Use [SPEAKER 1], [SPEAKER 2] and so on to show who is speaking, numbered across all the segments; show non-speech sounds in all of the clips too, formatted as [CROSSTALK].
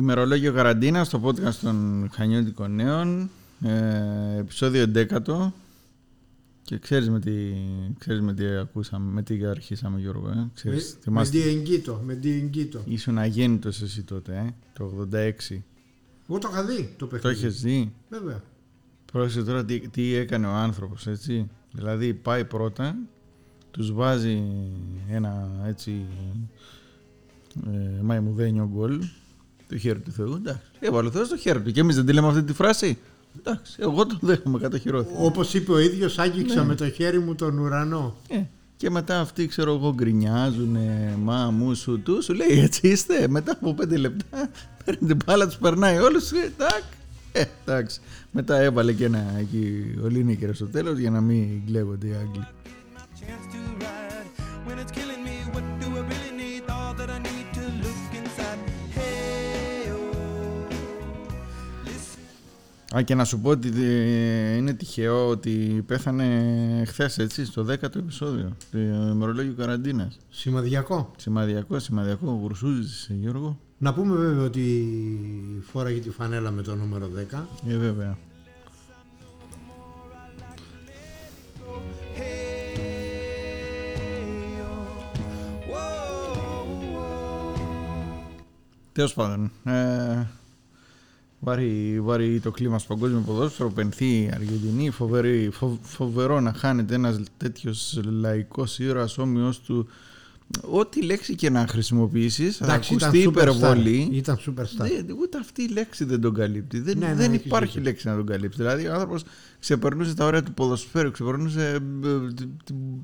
[SPEAKER 1] Ημερολόγιο καραντίνα στο podcast των Χανιώτικων Νέων, ε, επεισόδιο 11 και ξέρεις με τι, ξέρεις με τι ακούσαμε, με τι αρχίσαμε Γιώργο, ε; Ξέρεις,
[SPEAKER 2] με, θυμάστε... με τι εγκύτω, με τι εγκύτω.
[SPEAKER 1] Ήσουν αγέννητος εσύ τότε, ε; το 86.
[SPEAKER 2] Εγώ το είχα δει το παιχνίδι.
[SPEAKER 1] Το έχεις δει;
[SPEAKER 2] Βέβαια.
[SPEAKER 1] Πρόσεχε τώρα τι, τι έκανε ο άνθρωπος, έτσι. Δηλαδή πάει πρώτα, τους βάζει ένα έτσι ε, μαϊμουδένιο γκολ το χέρι του Θεού. Εντάξει. Έβαλε ο Θεό το χέρι του. Και εμείς δεν τη λέμε αυτή τη φράση. Εντάξει. Εγώ το δέχομαι κατοχυρώθη.
[SPEAKER 2] Όπως είπε ο ίδιος, άγγιξα ναι. με το χέρι μου τον ουρανό.
[SPEAKER 1] Ε. Και μετά αυτοί, ξέρω εγώ, γκρινιάζουν, μα μου σου του, σου λέει έτσι είστε. Μετά από πέντε λεπτά παίρνει την μπάλα, τους περνάει όλους. Ε, εντάξει. Μετά έβαλε και ένα εκεί ο Λίνικερ στο τέλος για να μην κλέβονται οι Άγγλοι. Α, και να σου πω ότι είναι τυχαίο ότι πέθανε χθες έτσι, στο 10ο επεισόδιο του ημερολόγιου καραντίνας.
[SPEAKER 2] Σημαδιακό.
[SPEAKER 1] Σημαδιακό, σημαδιακό. Γουρσούζησε, Γιώργο.
[SPEAKER 2] Να πούμε βέβαια ότι φόραγε τη φανέλα με το νούμερο 10.
[SPEAKER 1] Ε, βέβαια. Τέλος πάντων. Ε, Βάρει, βάρει το κλίμα στο παγκόσμιο ποδόσφαιρο, πενθεί Αργεντινή, φοβερή, φοβερό να χάνεται ένας τέτοιος λαϊκός ήρωας όμοιος του Ό,τι λέξη και να χρησιμοποιήσεις, θα ακουστεί υπερβολή.
[SPEAKER 2] Ήταν superstar.
[SPEAKER 1] ούτε αυτή η λέξη δεν τον καλύπτει. Δεν, ναι, ναι, δεν υπάρχει λέξη να τον καλύψει. Δηλαδή, ο άνθρωπος ξεπερνούσε τα όρια του ποδοσφαίρου, ξεπερνούσε ε,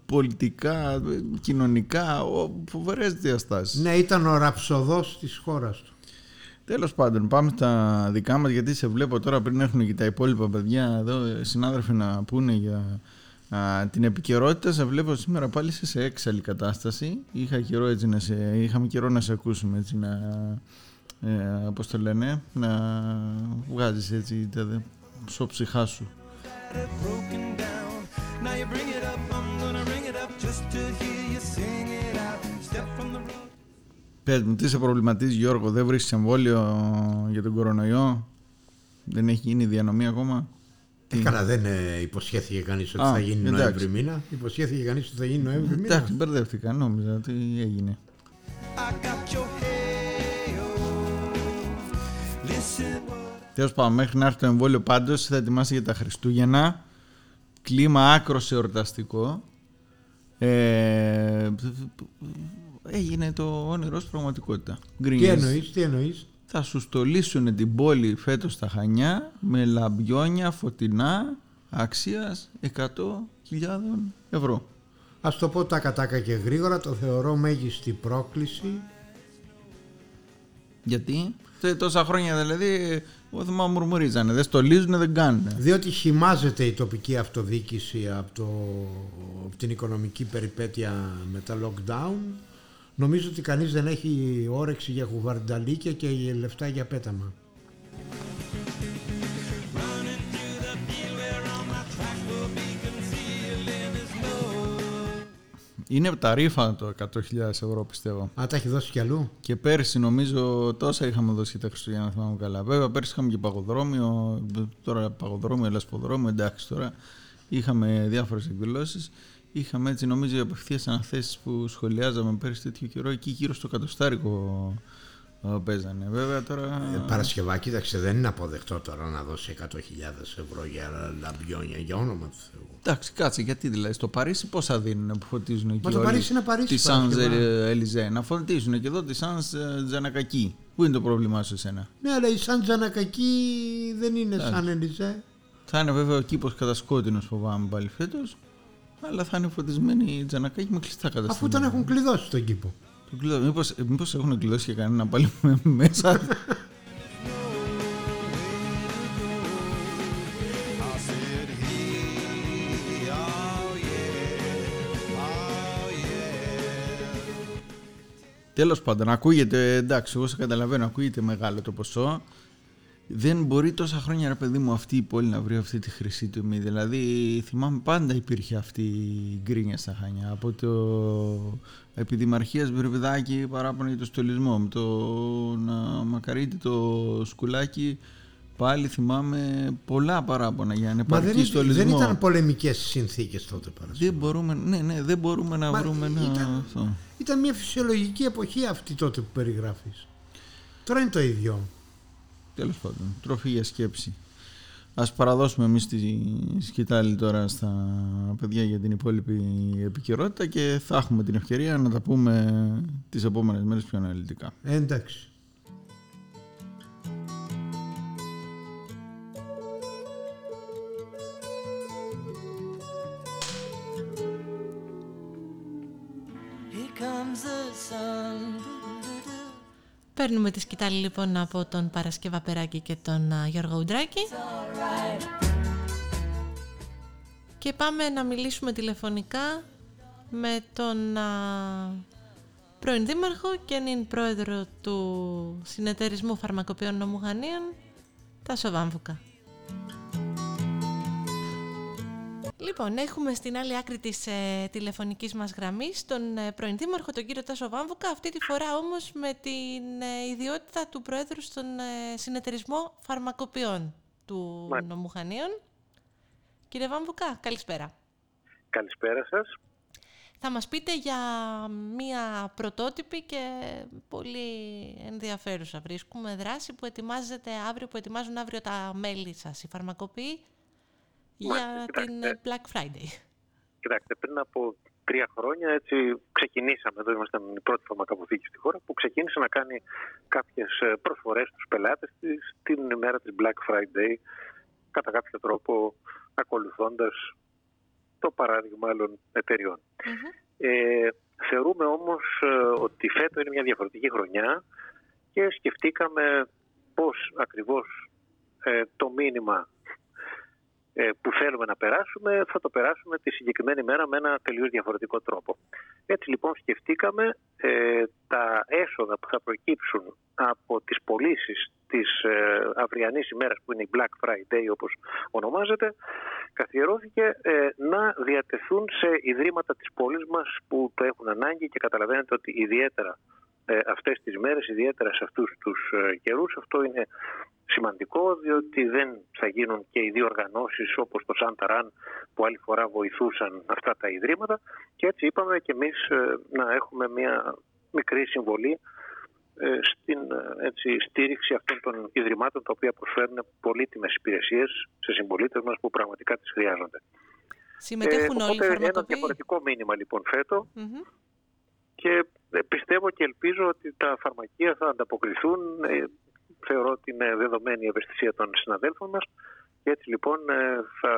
[SPEAKER 1] πολιτικά, κοινωνικά, φοβερές διαστάσεις.
[SPEAKER 2] Ναι, ήταν ο ραψοδός της χώρας του.
[SPEAKER 1] Τέλος πάντων, πάμε στα δικά μας, γιατί σε βλέπω τώρα πριν έχουν και τα υπόλοιπα παιδιά εδώ, συνάδελφοι να πούνε για α, την επικαιρότητα. Σε βλέπω σήμερα πάλι σε έξαλλη κατάσταση. Είχα καιρό έτσι να σε, είχαμε καιρό να σε ακούσουμε έτσι να, ε, πώς το λένε, να βγάζεις έτσι τα ψυχά σου. Πες μου, τι σε προβληματίζει Γιώργο, δεν βρίσκεις εμβόλιο για τον κορονοϊό, δεν έχει γίνει διανομή ακόμα;
[SPEAKER 2] Ε, καλά, δεν ε, υποσχέθηκε κανείς ότι Α, θα γίνει εντάξει. Νοέμβρη μήνα. Υποσχέθηκε κανείς ότι θα γίνει Νοέμβρη μήνα.
[SPEAKER 1] Εντάξει, μπερδεύτηκα, νόμιζα ότι έγινε. Τέλος πάντων, μέχρι να έρθει το εμβόλιο πάντως θα ετοιμάσει για τα Χριστούγεννα. Κλίμα άκρο εορταστικό. Ε, έγινε το όνειρό στην πραγματικότητα.
[SPEAKER 2] Τι εννοείς, τι εννοείς;
[SPEAKER 1] Θα σου στολίσουν την πόλη φέτος στα Χανιά με λαμπιόνια φωτεινά αξίας 100.000 ευρώ.
[SPEAKER 2] Ας το πω τα κατάκα και γρήγορα, το θεωρώ μέγιστη πρόκληση.
[SPEAKER 1] Γιατί; Τόσα χρόνια δηλαδή, εγώ θυμάμαι μουρμουρίζανε, δεν στολίζουν, δεν κάνουν.
[SPEAKER 2] Διότι χυμάζεται η τοπική αυτοδιοίκηση από, το, από την οικονομική περιπέτεια με τα lockdown Νομίζω ότι κανείς δεν έχει όρεξη για κουβαρνταλίκια και λεφτά για πέταμα.
[SPEAKER 1] Είναι τα ρήφα το 100.000 ευρώ πιστεύω.
[SPEAKER 2] Α, τα έχει δώσει κι αλλού;
[SPEAKER 1] Και πέρσι νομίζω τόσα είχαμε δώσει τα Χριστούγεννα, θυμάμαι καλά. Βέβαια πέρσι είχαμε και παγοδρόμιο, τώρα παγοδρόμιο, λασποδρόμιο, εντάξει τώρα. Είχαμε διάφορες εκδηλώσεις. Είχαμε έτσι νομίζω απευθείας αναθέσεις που σχολιάζαμε πέρυσι τέτοιο καιρό εκεί γύρω στο κατοστάρικο παίζανε. Βέβαια τώρα.
[SPEAKER 3] Ε, Παρασκευά, κοίταξε, δεν είναι αποδεκτό τώρα να δώσει 100.000 ευρώ για λαμπιόνια, για όνομα του Θεού.
[SPEAKER 1] Εντάξει, κάτσε, γιατί δηλαδή στο Παρίσι πόσα δίνουν που φωτίζουν εκεί.
[SPEAKER 3] Μα το
[SPEAKER 1] όλοι;
[SPEAKER 3] Παρίσι είναι Παρίσι,
[SPEAKER 1] Τη Σαν
[SPEAKER 3] Παρασκευά.
[SPEAKER 1] Ελιζέ. Να φωτίσουν και εδώ τη Σαν Τζανακακή. Πού είναι το πρόβλημά σου εσένα;
[SPEAKER 3] Ναι, αλλά η Σαν Τζανακακή δεν είναι σαν Ελιζέ.
[SPEAKER 1] Θα είναι βέβαια ο κήπος κατασκότεινος φοβάμαι πάλι φέτος. Αλλά θα είναι φωτισμένοι οι Τζανακάκη με κλειστά καταστήματα.
[SPEAKER 3] Αφού τον έχουν κλειδώσει τον κήπο.
[SPEAKER 1] Το κλειδώ- Μήπως, ε, μήπως έχουν κλειδώσει και κανένα πάλι με- μέσα. Τέλος πάντων, ακούγεται, εντάξει, εγώ σε καταλαβαίνω, ακούγεται μεγάλο το ποσό. Δεν μπορεί τόσα χρόνια, ρε παιδί μου, αυτή η πόλη να βρει αυτή τη χρυσή τομή. Δηλαδή, θυμάμαι πάντα υπήρχε αυτή η γκρίνια στα Χανιά. Από το επιδημαρχίας Βερβιδάκη παράπονα για το στολισμό. Με τον α, Μακαρίτη το σκουλάκι πάλι θυμάμαι πολλά παράπονα για
[SPEAKER 3] Μα
[SPEAKER 1] ανεπαρκή
[SPEAKER 3] δεν,
[SPEAKER 1] στολισμό.
[SPEAKER 3] δεν ήταν πολεμικές συνθήκες τότε Παρασκευά.
[SPEAKER 1] Δεν μπορούμε, ναι, ναι, δεν μπορούμε να
[SPEAKER 3] Μα
[SPEAKER 1] βρούμε ένα...
[SPEAKER 3] ήταν-
[SPEAKER 1] αυτό.
[SPEAKER 3] Ήταν μια φυσιολογική εποχή αυτή τότε που περιγράφεις. Τώρα είναι το ίδιο.
[SPEAKER 1] Τέλος πάντων, τροφή για σκέψη. Ας παραδώσουμε εμείς τη σκητάλη τώρα στα παιδιά για την υπόλοιπη επικαιρότητα και θα έχουμε την ευκαιρία να τα πούμε τις επόμενες μέρες πιο αναλυτικά.
[SPEAKER 3] Ε, εντάξει.
[SPEAKER 4] Παίρνουμε τη σκητάλη λοιπόν από τον Παρασκευά Περάκη και τον α, Γιώργο Ουντράκη και πάμε να μιλήσουμε τηλεφωνικά με τον α, πρώην Δήμαρχο και νυν πρόεδρο του Συνεταιρισμού Φαρμακοποιών Νομουχανίων, Τάσο Βάμβουκα. Λοιπόν, έχουμε στην άλλη άκρη της ε, τηλεφωνικής μας γραμμής τον ε, πρώην Δήμαρχο, τον κύριο Τάσο Βάμβουκα, αυτή τη φορά όμως με την ε, ιδιότητα του Προέδρου στον ε, Συνεταιρισμό Φαρμακοποιών του
[SPEAKER 5] Μάλιστα.
[SPEAKER 4] Νομουχανίων. Κύριε Βάμβουκα, καλησπέρα.
[SPEAKER 5] Καλησπέρα σας.
[SPEAKER 4] Θα μας πείτε για μία πρωτότυπη και πολύ ενδιαφέρουσα βρίσκουμε δράση που ετοιμάζεται αύριο, που ετοιμάζουν αύριο τα μέλη σας, οι φαρμακοποιοί, για
[SPEAKER 5] Μάλιστα,
[SPEAKER 4] την
[SPEAKER 5] κοιτάξτε.
[SPEAKER 4] ε, Black Friday.
[SPEAKER 5] Κοιτάξτε, πριν από τρία χρόνια έτσι ξεκινήσαμε, εδώ ήμασταν η πρώτη φαρμακαποθήκη στη χώρα, που ξεκίνησε να κάνει κάποιες ε, προσφορές στους πελάτες της την ημέρα της Black Friday, κατά κάποιο τρόπο ακολουθώντας το παράδειγμα άλλων εταιριών.
[SPEAKER 4] Μμμ.
[SPEAKER 5] Ε, θεωρούμε όμως ε, ότι φέτο είναι μια διαφορετική χρονιά και σκεφτήκαμε πώς ακριβώς ε, το μήνυμα ε, που θέλουμε να περάσουμε θα το περάσουμε τη συγκεκριμένη μέρα με ένα τελείως διαφορετικό τρόπο. Έτσι λοιπόν σκεφτήκαμε ε, τα έσοδα που θα προκύψουν από τις πωλήσεις της ε, αυριανής ημέρας που είναι η Black Friday όπως ονομάζεται καθιερώθηκε ε, να διατεθούν σε ιδρύματα της πόλης μας που το έχουν ανάγκη και καταλαβαίνετε ότι ιδιαίτερα ε, αυτές τις μέρες, ιδιαίτερα σε αυτούς τους ε, καιρούς αυτό είναι σημαντικό διότι δεν θα γίνουν και οι δύο οργανώσεις όπως το Σανταράν που άλλη φορά βοηθούσαν αυτά τα ιδρύματα και έτσι είπαμε και εμείς ε, να έχουμε μια μικρή συμβολή ε, στην ε, έτσι, στήριξη αυτών των ιδρυμάτων τα οποία προσφέρουν πολύτιμες υπηρεσίες σε συμπολίτες μας που πραγματικά τις χρειάζονται.
[SPEAKER 4] Συμμετέχουν
[SPEAKER 5] Ε,
[SPEAKER 4] όλοι οι
[SPEAKER 5] οπότε ένα
[SPEAKER 4] φαρμακοποιοί;
[SPEAKER 5] διαφορετικό μήνυμα λοιπόν φέτο
[SPEAKER 4] Μμμ.
[SPEAKER 5] και ε, πιστεύω και ελπίζω ότι τα φαρμακεία θα ανταποκριθούν. Ε, Θεωρώ ότι είναι δεδομένη η ευαισθησία των συναδέλφων μας και έτσι λοιπόν ε, θα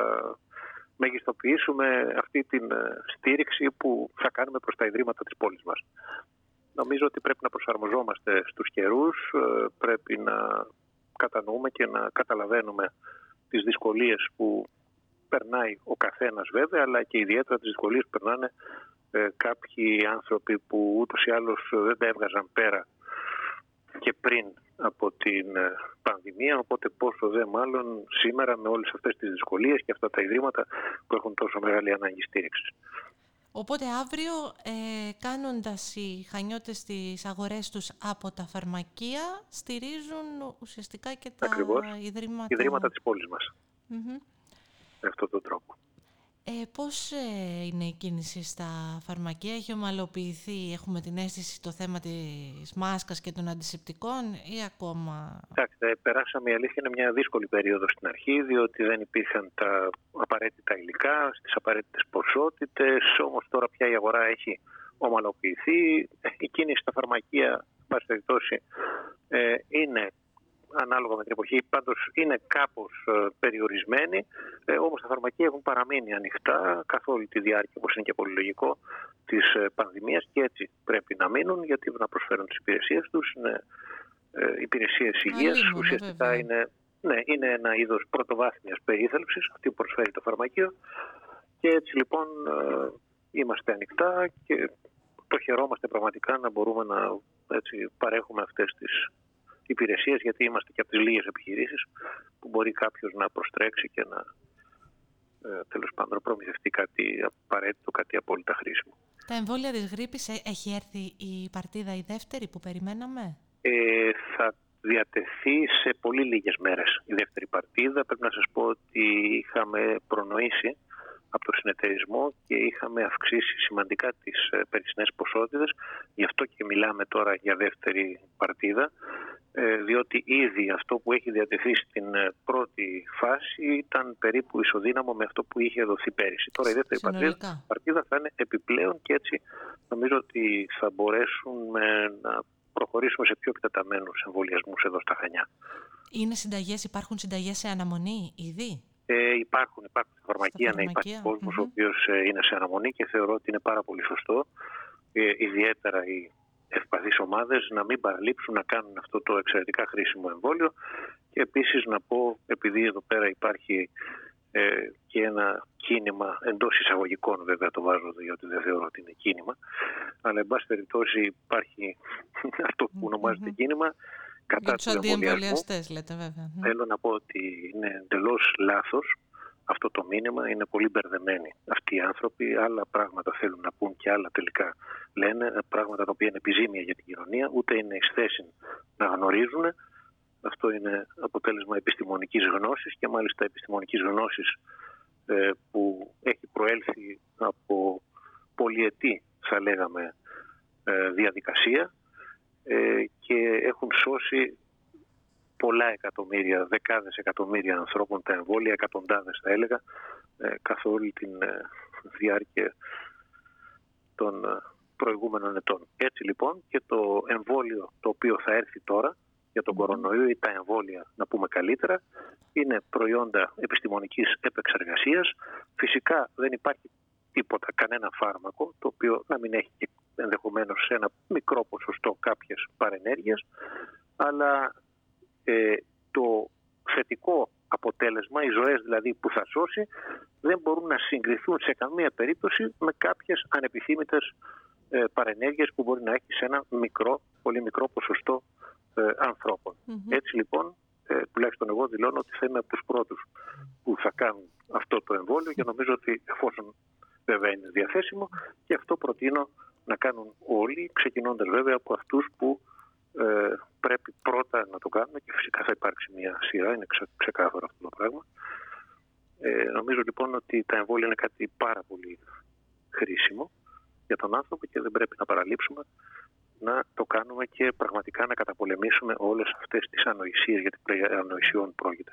[SPEAKER 5] μεγιστοποιήσουμε αυτή την ε, στήριξη που θα κάνουμε προς τα ιδρύματα της πόλης μας. Νομίζω ότι πρέπει να προσαρμοζόμαστε στους καιρούς, ε, πρέπει να κατανοούμε και να καταλαβαίνουμε τις δυσκολίες που περνάει ο καθένας βέβαια, αλλά και ιδιαίτερα τις δυσκολίες που περνάνε ε, κάποιοι άνθρωποι που ούτως ή άλλως δεν τα έβγαζαν πέρα και πριν από την ε, πανδημία, οπότε πόσο δε μάλλον σήμερα με όλες αυτές τις δυσκολίες και αυτά τα ιδρύματα που έχουν τόσο μεγάλη ανάγκη στήριξης.
[SPEAKER 4] Οπότε αύριο ε, κάνοντας οι χανιώτες τις αγορές τους από τα φαρμακεία στηρίζουν ουσιαστικά και τα
[SPEAKER 5] Ακριβώς.
[SPEAKER 4] ιδρύματα.
[SPEAKER 5] Ιδρύματα της πόλης μας,
[SPEAKER 4] Μμμ.
[SPEAKER 5] με αυτόν τον τρόπο.
[SPEAKER 4] Ε, πώς ε, είναι η κίνηση στα φαρμακεία, έχει ομαλοποιηθεί, έχουμε την αίσθηση το θέμα της μάσκας και των αντισηπτικών ή ακόμα...
[SPEAKER 5] Κοιτάξτε, περάσαμε η αλήθεια είναι μια δύσκολη περίοδο στην αρχή, διότι δεν υπήρχαν τα απαραίτητα υλικά στις απαραίτητες ποσότητες, όμως τώρα πια η αγορά έχει ομαλοποιηθεί. Η κίνηση στα φαρμακεία, πάση περιπτώσει, ε, είναι ανάλογα με την εποχή, πάντως είναι κάπως ε, περιορισμένη, ε, όμως τα φαρμακεία έχουν παραμείνει ανοιχτά καθ' όλη τη διάρκεια, όπως είναι και πολύ λογικό, της ε, πανδημίας και έτσι πρέπει να μείνουν γιατί να προσφέρουν τις υπηρεσίες τους, είναι ε, υπηρεσίες υγείας,
[SPEAKER 4] Αλλήμον,
[SPEAKER 5] ουσιαστικά
[SPEAKER 4] βέβαια.
[SPEAKER 5] είναι, ναι, είναι ένα είδος πρωτοβάθμιας περίθαλψης, αυτή που προσφέρει το φαρμακείο. Και έτσι λοιπόν ε, είμαστε ανοιχτά και το χαιρόμαστε πραγματικά να μπορούμε να έτσι, παρέχουμε αυτές τις υπηρεσίες γιατί είμαστε και από τις λίγες επιχειρήσεις που μπορεί κάποιος να προστρέξει και να ε, τέλος πάντων να προμηθευτεί κάτι απαραίτητο, κάτι απόλυτα χρήσιμο.
[SPEAKER 4] Τα εμβόλια της γρήπης ε, έχει έρθει η παρτίδα η δεύτερη που περιμέναμε;
[SPEAKER 5] Ε, θα διατεθεί σε πολύ λίγες μέρες η δεύτερη παρτίδα. Πρέπει να σας πω ότι είχαμε προνοήσει από το συνεταιρισμό και είχαμε αυξήσει σημαντικά τις ε, περσινές ποσότητες. Γι' αυτό και μιλάμε τώρα για δεύτερη παρτίδα, ε, διότι ήδη αυτό που έχει διατεθεί στην ε, πρώτη φάση ήταν περίπου ισοδύναμο με αυτό που είχε δοθεί πέρυσι. Τώρα η δεύτερη παρτίδα,
[SPEAKER 4] Συνολικά.
[SPEAKER 5] παρτίδα θα είναι επιπλέον και έτσι νομίζω ότι θα μπορέσουμε να προχωρήσουμε σε πιο εκτεταμένους εμβολιασμούς εδώ στα Χανιά.
[SPEAKER 4] Είναι συνταγές, υπάρχουν συνταγές σε αναμονή ήδη;
[SPEAKER 5] Ε, υπάρχουν, υπάρχουν στα φαρμακεία,
[SPEAKER 4] Στα
[SPEAKER 5] ναι, υπάρχει
[SPEAKER 4] φαρμακεία,
[SPEAKER 5] κόσμος ο
[SPEAKER 4] μμμ.
[SPEAKER 5] οποίος ε, είναι σε αναμονή και θεωρώ ότι είναι πάρα πολύ σωστό, ε, ιδιαίτερα οι ευπαθείς ομάδες, να μην παραλείψουν να κάνουν αυτό το εξαιρετικά χρήσιμο εμβόλιο και επίσης να πω, επειδή εδώ πέρα υπάρχει ε, και ένα κίνημα εντός εισαγωγικών βέβαια το βάζω διότι δεν θεωρώ ότι είναι κίνημα αλλά εν πάση περιπτώσει υπάρχει [LAUGHS] αυτό που ονομάζεται κίνημα κατά
[SPEAKER 4] Για τους
[SPEAKER 5] του εμβολιασμού
[SPEAKER 4] αντιεμβολιαστές λέτε βέβαια. Ναι.
[SPEAKER 5] Θέλω να πω ότι είναι εντελώς λάθος αυτό το μήνυμα. Είναι πολύ μπερδεμένοι αυτοί οι άνθρωποι. Άλλα πράγματα θέλουν να πούν και άλλα τελικά λένε. Πράγματα τα οποία είναι επιζήμια για την κοινωνία. Ούτε είναι εις θέση να γνωρίζουν. Αυτό είναι αποτέλεσμα επιστημονικής γνώσης και μάλιστα επιστημονικής γνώσης ε, που έχει προέλθει από πολυετή θα λέγαμε ε, διαδικασία ε, και έχουν σώσει πολλά εκατομμύρια, δεκάδες εκατομμύρια ανθρώπων τα εμβόλια, εκατοντάδες θα έλεγα, ε, καθ' όλη την ε, διάρκεια των ε, προηγούμενων ετών. Έτσι λοιπόν και το εμβόλιο το οποίο θα έρθει τώρα για τον κορονοϊό ή τα εμβόλια να πούμε καλύτερα είναι προϊόντα επιστημονικής επεξεργασίας. Φυσικά δεν υπάρχει τίποτα, κανένα φάρμακο το οποίο να μην έχει και ενδεχομένως σε ένα μικρό ποσοστό κάποιες παρενέργειες αλλά ε, το θετικό αποτέλεσμα, οι ζωές δηλαδή που θα σώσει, δεν μπορούν να συγκριθούν σε καμία περίπτωση με κάποιες ανεπιθύμητες ε, παρενέργειες που μπορεί να έχει σε ένα μικρό, πολύ μικρό ποσοστό ε, ανθρώπων. Έτσι λοιπόν, ε, τουλάχιστον εγώ δηλώνω ότι θα είμαι από τους πρώτους που θα κάνουν αυτό το εμβόλιο και νομίζω ότι εφόσον βέβαια είναι διαθέσιμο και αυτό προτείνω να κάνουν όλοι, ξεκινώντας βέβαια από αυτούς που ε, πρέπει πρώτα να το κάνουμε και φυσικά θα υπάρξει μια σειρά, είναι ξε, ξεκάθαρο αυτό το πράγμα. Ε, νομίζω λοιπόν ότι τα εμβόλια είναι κάτι πάρα πολύ χρήσιμο για τον άνθρωπο και δεν πρέπει να παραλείψουμε να το κάνουμε και πραγματικά να καταπολεμήσουμε όλες αυτές τις ανοησίες γιατί περί ανοησιών πρόκειται.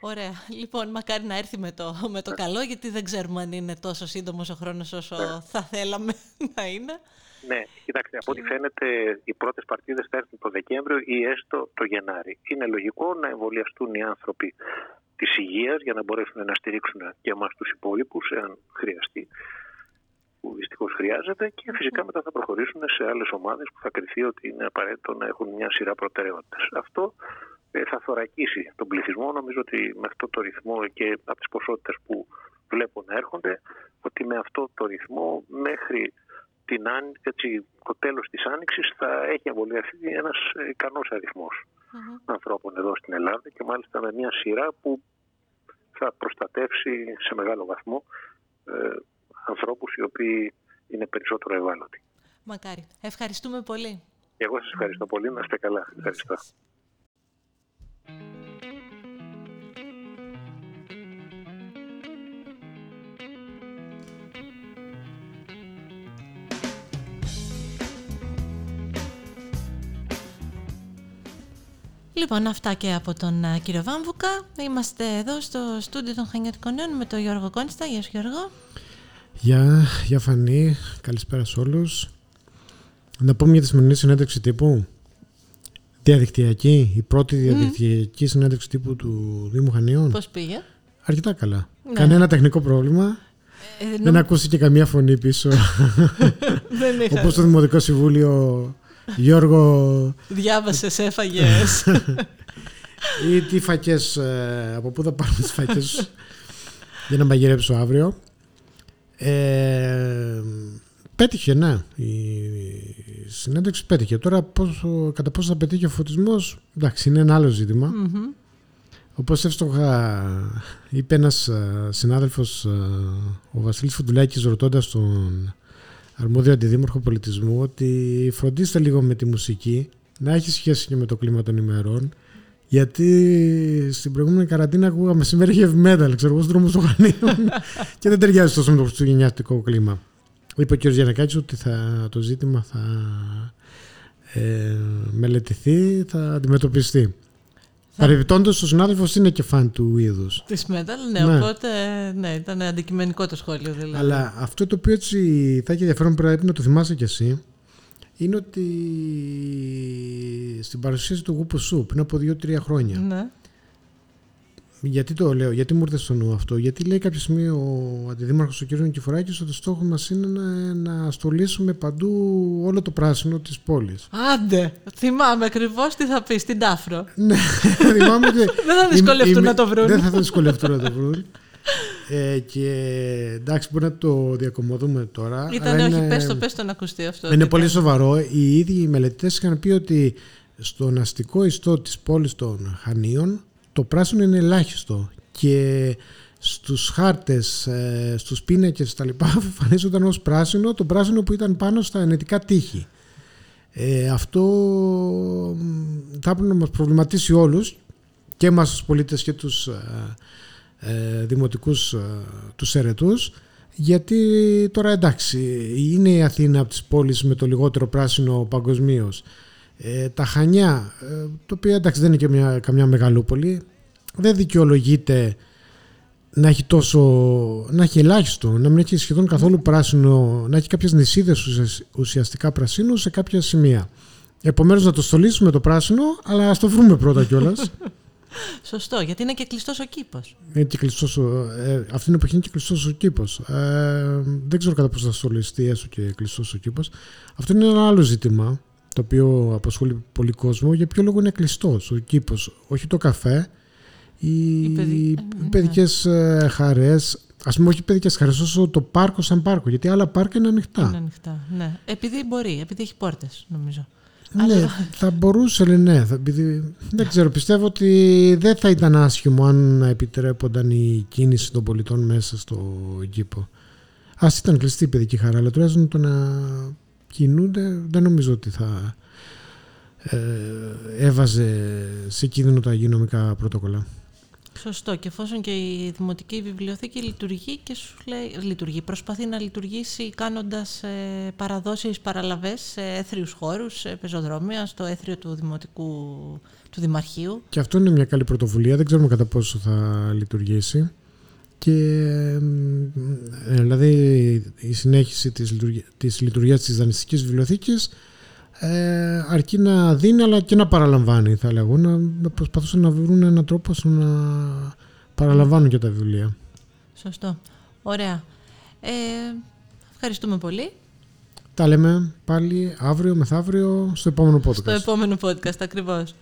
[SPEAKER 4] Ωραία. Λοιπόν, μακάρι να έρθει με το, με το καλό, γιατί δεν ξέρουμε αν είναι τόσο σύντομος ο χρόνος όσο
[SPEAKER 5] Ναι.
[SPEAKER 4] θα θέλαμε [LAUGHS] να είναι.
[SPEAKER 5] Ναι, κοιτάξτε, από ό,τι φαίνεται οι πρώτες παρτίδες θα έρθουν το Δεκέμβριο ή έστω το Γενάρη. Είναι λογικό να εμβολιαστούν οι άνθρωποι της υγείας για να μπορέσουν να στηρίξουν και εμάς τους υπόλοιπους, εάν χρειαστεί, που δυστυχώς χρειάζεται και φυσικά μετά θα προχωρήσουν σε άλλες ομάδες που θα κριθεί ότι είναι απαραίτητο να έχουν μια σειρά προτεραιότητες. Αυτό ε, θα θωρακίσει τον πληθυσμό. Νομίζω ότι με αυτό το ρυθμό και από τις ποσότητες που βλέπω να έρχονται, ότι με αυτό το ρυθμό μέχρι την, Άνοι- έτσι, το τέλος της Άνοιξης θα έχει εμβολιαστεί ένας ε, ικανός αριθμός ανθρώπων εδώ στην Ελλάδα και μάλιστα με μια σειρά που θα προστατεύσει σε μεγάλο βαθμό ε, ανθρώπους οι οποίοι είναι περισσότερο ευάλωτοι.
[SPEAKER 4] Μακάρι. Ευχαριστούμε πολύ.
[SPEAKER 5] Εγώ σας ευχαριστώ πολύ. Να είστε καλά. Ευχαριστώ.
[SPEAKER 4] Λοιπόν, αυτά και από τον α, κύριο Βάμβουκα. Είμαστε εδώ στο στούντιο των Χανιωτικών Νέων με τον Γιώργο Κόνστα. Γεια σου Γιώργο.
[SPEAKER 3] Γεια, γεια Φανή, καλησπέρα σε όλους. Να πούμε για τη σημερινή συνέντευξη τύπου. Διαδικτυακή, η πρώτη διαδικτυακή συνέντευξη τύπου του Δήμου Χανίων.
[SPEAKER 4] Πώς πήγε;
[SPEAKER 3] Αρκετά καλά.
[SPEAKER 4] Ναι.
[SPEAKER 3] Κανένα τεχνικό πρόβλλημα.
[SPEAKER 4] Ε,
[SPEAKER 3] Δεν ακούστηκε καμία φωνή πίσω. [LAUGHS]
[SPEAKER 4] δεν είχα.
[SPEAKER 3] Όπως το Δημοτικό Συμβούλιο Γιώργο
[SPEAKER 4] Διάβασες, έφαγες. [LAUGHS]
[SPEAKER 3] ή τι φακές, ε, από πού θα πάρουμε τις φακές για να μαγειρέψω αύριο. Ε, πέτυχε, ναι. Η συνέντευξη πέτυχε. Τώρα πόσο, κατά πόσο θα πετύχει ο φωτισμός, εντάξει, είναι ένα άλλο ζήτημα.
[SPEAKER 4] Μμμ.
[SPEAKER 3] Όπως εύστοχα είπε ένας ε, συνάδελφος, ε, ο Βασίλης Φουντουλάκης, ρωτώντας τον αρμόδιο αντιδήμαρχο πολιτισμού, ότι φροντίστε λίγο με τη μουσική, να έχει σχέση και με το κλίμα των ημερών, γιατί στην προηγούμενη καραντίνα ακούγαμε σήμερα heavy metal, ξέρω εγώ, στους δρόμους των Χανίων [LAUGHS] και δεν ταιριάζει τόσο με το χριστουγεννιάτικο κλίμα. Είπε ο κ. Γιανακάκης ότι θα, το ζήτημα θα ε, μελετηθεί, θα αντιμετωπιστεί. Παρεμπιπτόντως ο συνάδελφος είναι και φαν του είδους.
[SPEAKER 4] Της Metal, ναι,
[SPEAKER 3] Ναι.
[SPEAKER 4] οπότε ναι, ήταν αντικειμενικό το σχόλιο δηλαδή.
[SPEAKER 3] Αλλά αυτό το οποίο έτσι θα έχει ενδιαφέρον πρέπει να το θυμάσαι κι εσύ είναι ότι στην παρουσίαση του Γούπου Σου πριν από 2-3 χρόνια.
[SPEAKER 4] Ναι.
[SPEAKER 3] Γιατί το λέω, γιατί μου ήρθε στο νου αυτό, Γιατί λέει κάποια στιγμή ο αντιδήμαρχος ο κ. Νικηφοράκης ότι στόχος μας είναι να, να στολίσουμε παντού όλο το πράσινο της πόλης.
[SPEAKER 4] Άντε, θυμάμαι ακριβώς τι θα πεις στην Τάφρο. [LAUGHS]
[SPEAKER 3] Ναι, θυμάμαι ότι. [LAUGHS]
[SPEAKER 4] Δεν θα δυσκολευτούν να το βρουν.
[SPEAKER 3] Δεν θα δυσκολευτούν να το βρουν. Ε, και εντάξει, μπορεί να το διακομωδούμε τώρα.
[SPEAKER 4] Ήταν
[SPEAKER 3] αλλά
[SPEAKER 4] όχι,
[SPEAKER 3] είναι-
[SPEAKER 4] πες το, πες το να ακουστεί αυτό.
[SPEAKER 3] Είναι
[SPEAKER 4] τι
[SPEAKER 3] πολύ
[SPEAKER 4] κάνει.
[SPEAKER 3] σοβαρό. Οι ίδιοι οι μελετητές είχαν πει ότι στον αστικό ιστό της πόλης των Χανίων το πράσινο είναι ελάχιστο και στους χάρτες, ε, στους πίνακες τα λοιπά [LAUGHS] εμφανίζονταν ως πράσινο το πράσινο που ήταν πάνω στα ενετικά τείχη. Ε, αυτό μ, θα έπρεπε να μας προβληματίσει όλους και εμάς τους πολίτες και τους ε, ε, δημοτικούς ε, τους αιρετούς γιατί τώρα εντάξει είναι η Αθήνα από τις πόλεις με το λιγότερο πράσινο παγκοσμίως. Ε, τα Χανιά, ε, το οποίο εντάξει δεν είναι και μια, καμιά μεγαλούπολη, δεν δικαιολογείται να έχει τόσο, να έχει ελάχιστο, να μην έχει σχεδόν καθόλου πράσινο, να έχει κάποιες νησίδες ουσιασ- ουσιαστικά πρασίνου σε κάποια σημεία. Επομένως να το στολίσουμε το πράσινο, αλλά ας το βρούμε πρώτα κιόλας. [LAUGHS]
[SPEAKER 4] Σωστό, γιατί είναι και κλειστός ο κήπος.
[SPEAKER 3] Είναι και κλειστός ο- ε, αυτή την εποχή είναι και κλειστός ο κήπος. Ε, δεν ξέρω κατά πόσο θα στολιστεί έστω και κλειστός ο κήπος. Αυτό είναι ένα άλλο ζήτημα το οποίο απασχολεί πολύ κόσμο. Για ποιο λόγο είναι κλειστός ο κήπος, όχι το καφέ, οι,
[SPEAKER 4] Οι παιδι-
[SPEAKER 3] οι
[SPEAKER 4] ναι.
[SPEAKER 3] παιδικέ χαρές. Α πούμε, όχι οι παιδικέ χαρές, όσο το πάρκο σαν πάρκο. Γιατί άλλα πάρκα είναι ανοιχτά.
[SPEAKER 4] Είναι ανοιχτά. Ναι. Επειδή μπορεί, επειδή έχει πόρτες, νομίζω.
[SPEAKER 3] Ναι,
[SPEAKER 4] Αλλά-
[SPEAKER 3] θα μπορούσε, λέει, ναι. Θα, επειδή, δεν ξέρω, πιστεύω ότι δεν θα ήταν άσχημο αν επιτρέπονταν η κίνηση των πολιτών μέσα στο κήπο. Α ήταν κλειστή η παιδική χαρά, αλλά τουλάχιστον το να κινούνται δεν νομίζω ότι θα ε, έβαζε σε κίνδυνο τα υγειονομικά πρωτόκολλα.
[SPEAKER 4] Σωστό. Και εφόσον και η Δημοτική Βιβλιοθήκη λειτουργεί και σου λέει. Λειτουργεί, προσπαθεί να λειτουργήσει κάνοντας ε, παραδόσεις παραλαβές σε έθριους χώρους, σε πεζοδρόμια, στο έθριο του Δημοτικού του Δημαρχείου.
[SPEAKER 3] Και αυτό είναι μια καλή πρωτοβουλία, δεν ξέρουμε κατά πόσο θα λειτουργήσει. Και μ, ε, δηλαδή η συνέχιση της, λειτουργία, της λειτουργίας της δανειστικής βιβλιοθήκης ε, αρκεί να δίνει αλλά και να παραλαμβάνει θα λέγω να, να προσπαθούσαν να βρουν έναν τρόπο ώστε να παραλαμβάνουν και τα βιβλία.
[SPEAKER 4] Σωστό. Ωραία. Ε, ευχαριστούμε πολύ.
[SPEAKER 3] Τα λέμε πάλι αύριο μεθαύριο στο επόμενο podcast.
[SPEAKER 4] Στο επόμενο podcast ακριβώς.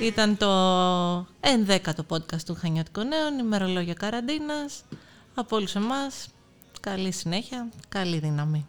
[SPEAKER 4] Ήταν το 11ο podcast του Χανιώτικων Νέων, ημερολόγια καραντίνας. Από όλους εμάς, καλή συνέχεια, καλή δύναμη.